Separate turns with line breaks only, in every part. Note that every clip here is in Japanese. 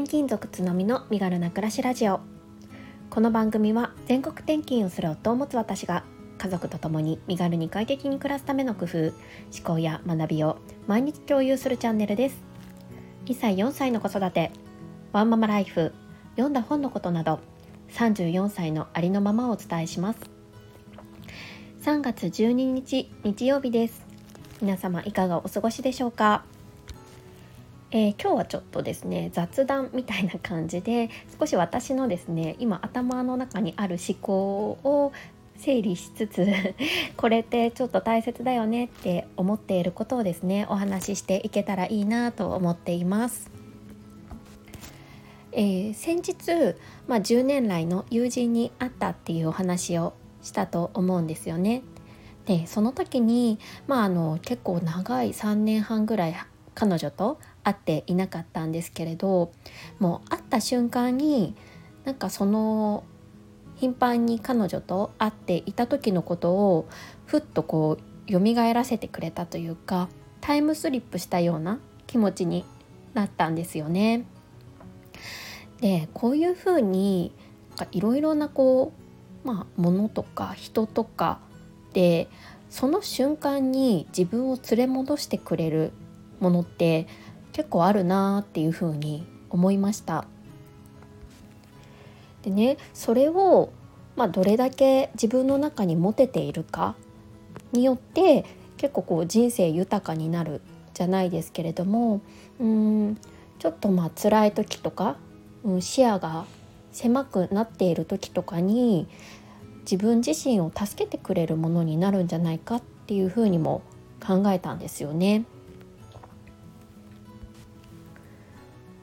転勤族つのみの身軽な暮らしラジオ。この番組は全国転勤をする夫を持つ私が家族と共に身軽に快適に暮らすための工夫思考や学びを毎日共有するチャンネルです。1歳4歳の子育てワンママライフ読んだ本のことなど34歳のありのままをお伝えします。3月12日日曜日です。皆様いかがお過ごしでしょうか？えー、今日はちょっとですね雑談みたいな感じで少し私のですね今頭の中にある思考を整理しつつ これってちょっと大切だよねって思っていることをですねお話ししていけたらいいなと思っています。えー、先日、まあ、10年来の友人に会ったっていうお話をしたと思うんですよね。でその時に、まあ、あの結構長い3年半ぐらい彼女と会っていなかったんですけれどもう会った瞬間になんかその頻繁に彼女と会っていた時のことをふっとこう蘇らせてくれたというかタイムスリップしたような気持ちになったんですよね。でこういうふうにいろいろなこう、まあ、ものとか人とかでその瞬間に自分を連れ戻してくれるものって結構あるなっていうふうに思いました。でねそれを、まあ、どれだけ自分の中に持てているかによって結構こう人生豊かになるじゃないですけれどもうんちょっとまあ辛い時とか、うん、視野が狭くなっている時とかに自分自身を助けてくれるものになるんじゃないかっていうふうにも考えたんですよね。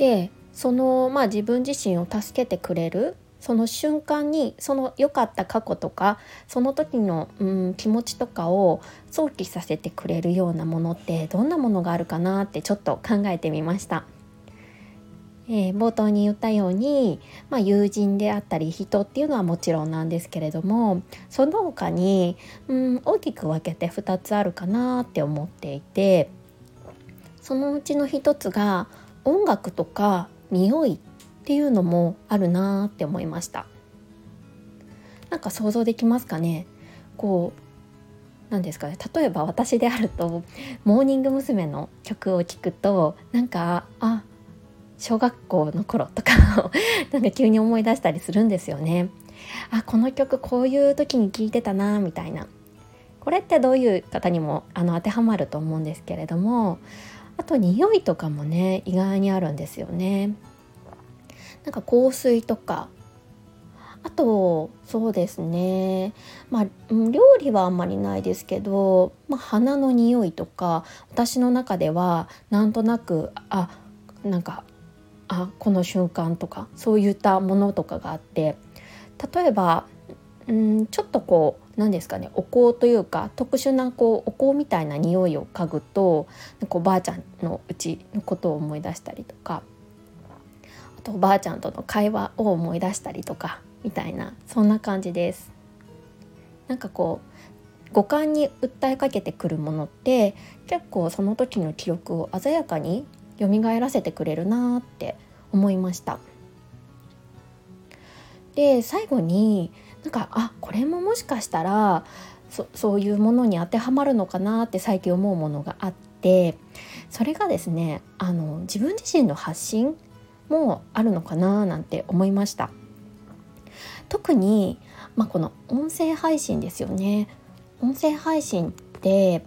でその、まあ、自分自身を助けてくれるその瞬間にその良かった過去とかその時の、うん、気持ちとかを想起させてくれるようなものってどんなものがあるかなってちょっと考えてみました。えー、冒頭に言ったように、まあ、友人であったり人っていうのはもちろんなんですけれどもその他に、うん、大きく分けて2つあるかなって思っていてそのうちの1つが音楽とか匂いっていうのもあるなって思いましたなんか想像できますかね？こう何ですかね？例えば私であるとモーニング娘。の曲を聴くとなんかあ小学校の頃とか なんか急に思い出したりするんですよね。あこの曲こういう時に聴いてたなみたいなこれってどういう方にもあの当てはまると思うんですけれどもあと匂いとかもね意外にあるんですよね。なんか香水とか。あとそうですね。まあ料理はあんまりないですけど、まあ、花の匂いとか私の中ではなんとなくあなんかあこの瞬間とかそういったものとかがあって例えばんちょっとこう何ですかねお香というか特殊なこうお香みたいな匂いを嗅ぐとこうばあちゃんのうちのことを思い出したりとかあとおばあちゃんとの会話を思い出したりとかみたいなそんな感じです。なんかこう五感に訴えかけてくるものって結構その時の記憶を鮮やかに蘇らせてくれるなって思いました。で最後になんかあこれももしかしたらそそういうものに当てはまるのかなって最近思うものがあってそれがですねあの自分自身の発信もあるのかななんて思いました。特に、まあ、この音声配信ですよね。音声配信って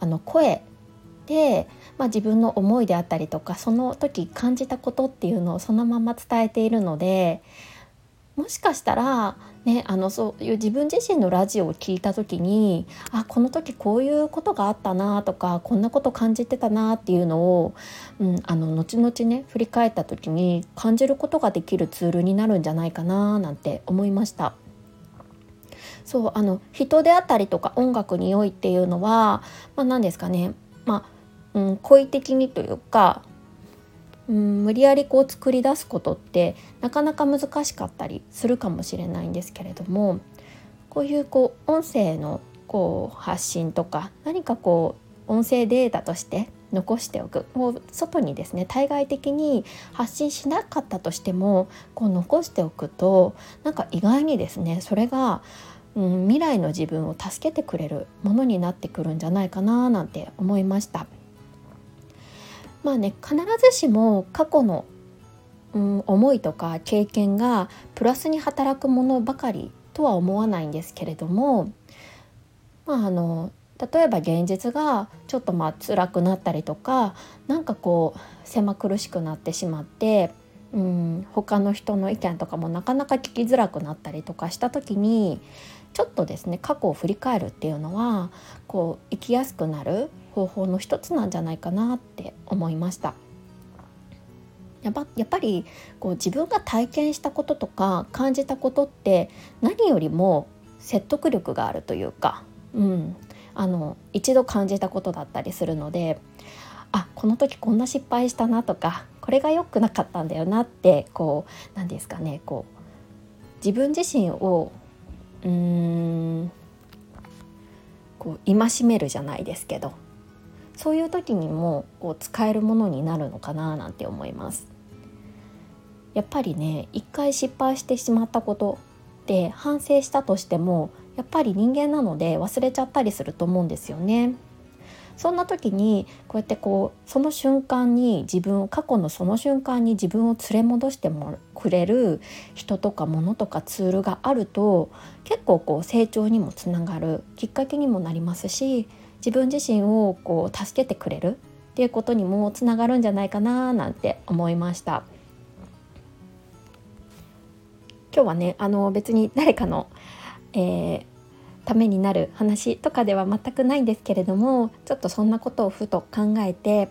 あの声で、まあ、自分の思いであったりとかその時感じたことっていうのをそのまま伝えているのでもしかしたらね、あのそういう自分自身のラジオを聞いた時にあこの時こういうことがあったなとかこんなこと感じてたなっていうのを、うん、あの後々ね振り返った時に感じることができるツールになるんじゃないかななんて思いました。そうあの人であったりとか音楽においっていうのは、まあ、何ですかね、まあうん、故意的にというかうん無理やりこう作り出すことってなかなか難しかったりするかもしれないんですけれどもこういうこう音声のこう発信とか何かこう音声データとして残しておくもう外にですね対外的に発信しなかったとしてもこう残しておくとなんか意外にですねそれが、うん、未来の自分を助けてくれるものになってくるんじゃないかななんて思いました。まあね必ずしも過去の、うん、思いとか経験がプラスに働くものばかりとは思わないんですけれどもまああの例えば現実がちょっとまあ辛くなったりとかなんかこう狭苦しくなってしまってうん他の人の意見とかもなかなか聞きづらくなったりとかした時にちょっとですね過去を振り返るっていうのはこう生きやすくなる方法の一つなんじゃないかなって思いました。やっぱりこう自分が体験したこととか感じたことって何よりも説得力があるというか、うん、あの一度感じたことだったりするのであこの時こんな失敗したなとかこれが良くなかったんだよなってこう何ですかねこう自分自身をうーんこう戒めるじゃないですけどそういう時にもこう使えるものになるのかななんて思います。やっぱりね一回失敗してしまったことで反省したとしてもやっぱり人間なので忘れちゃったりすると思うんですよね。そんな時にこうやってこうその瞬間に自分過去のその瞬間に自分を連れ戻してもくれる人とか物とかツールがあると結構こう成長にもつながるきっかけにもなりますし自分自身をこう助けてくれるっていうことにもつながるんじゃないかななんて思いました。今日はねあの別に誰かのえー、ためになる話とかでは全くないんですけれどもちょっとそんなことをふと考えて、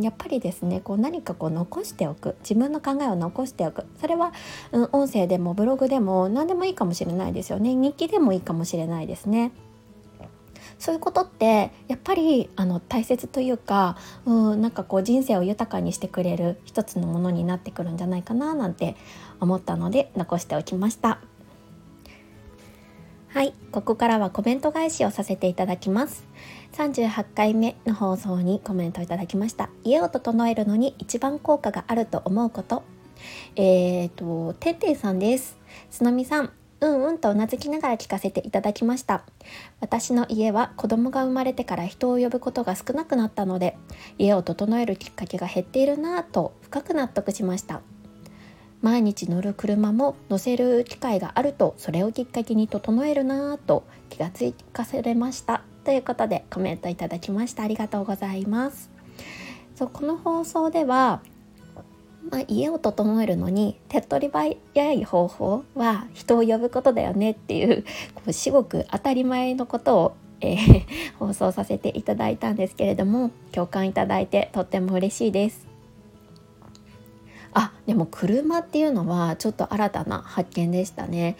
やっぱりですねこう何かこう残しておく自分の考えを残しておくそれは、うん、音声でもブログでも何でもいいかもしれないですよね日記でもいいかもしれないですね。そういうことってやっぱりあの大切というか、うん、なんかこう人生を豊かにしてくれる一つのものになってくるんじゃないかななんて思ったので残しておきました。はい、ここからはコメント返しをさせていただきます。38回目の放送にコメントいただきました。家を整えるのに一番効果があると思うこと。えーと、てんてんさんです。つのみさん、うんうんとうなずきながら聞かせていただきました。私の家は子供が生まれてから人を呼ぶことが少なくなったので、家を整えるきっかけが減っているなぁと深く納得しました。毎日乗る車も乗せる機会があるとそれをきっかけに整えるなぁと気がつかせれましたということでコメントいただきましたありがとうございますそうこの放送では、まあ、家を整えるのに手っ取り早い方法は人を呼ぶことだよねっていう こう至極当たり前のことをえー、放送させていただいたんですけれども共感いただいてとっても嬉しいです。あでも車っていうのはちょっと新たな発見でしたね。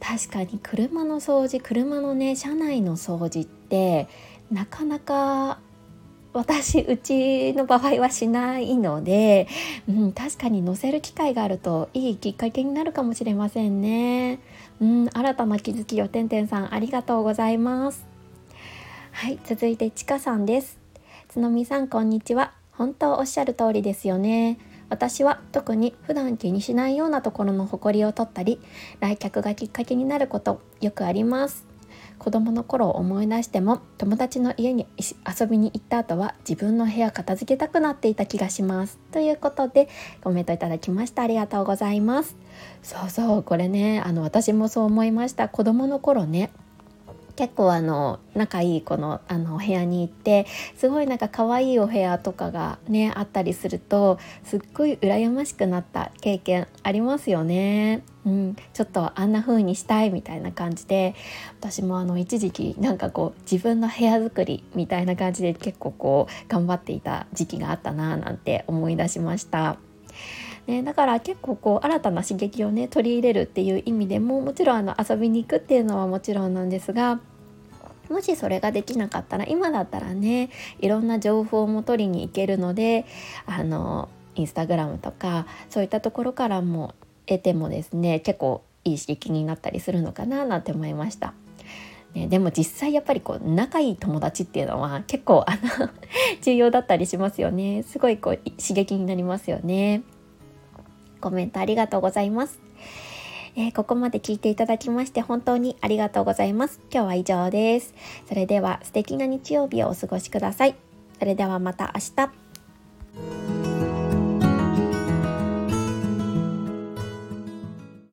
確かに車の掃除車のね車内の掃除ってなかなか私うちの場合はしないので、うん、確かに乗せる機会があるといいきっかけになるかもしれませんね。うん、新たな気づきをてんてんさんありがとうございます。はい、続いてちかさんです。つのみさんこんにちは。本当おっしゃる通りですよね。私は特に普段気にしないようなところの誇りを取ったり来客がきっかけになることよくあります子供の頃を思い出しても友達の家に遊びに行った後は自分の部屋片付けたくなっていた気がします。ということでコメントいただきました。ありがとうございます。そうそうこれねあの私もそう思いました。子供の頃ね結構あの仲いい子のあのお部屋に行ってすごいなんか可愛いお部屋とかがねあったりするとすっごい羨ましくなった経験ありますよね。うん、ちょっとあんな風にしたいみたいな感じで私もあの一時期なんかこう自分の部屋作りみたいな感じで結構こう頑張っていた時期があったななんて思い出しました。ね、だから結構こう新たな刺激をね取り入れるっていう意味でももちろんあの遊びに行くっていうのはもちろんなんですがもしそれができなかったら今だったらねいろんな情報も取りに行けるのであのインスタグラムとかそういったところからも得てもですね結構いい刺激になったりするのかななんて思いました。ね、でも実際やっぱりこう仲いい友達っていうのは結構あの 重要だったりしますよね。すごいこう刺激になりますよね。コメントありがとうございます。えー、ここまで聞いていただきまして本当にありがとうございます。今日は以上です。それでは素敵な日曜日をお過ごしください。それではまた明日。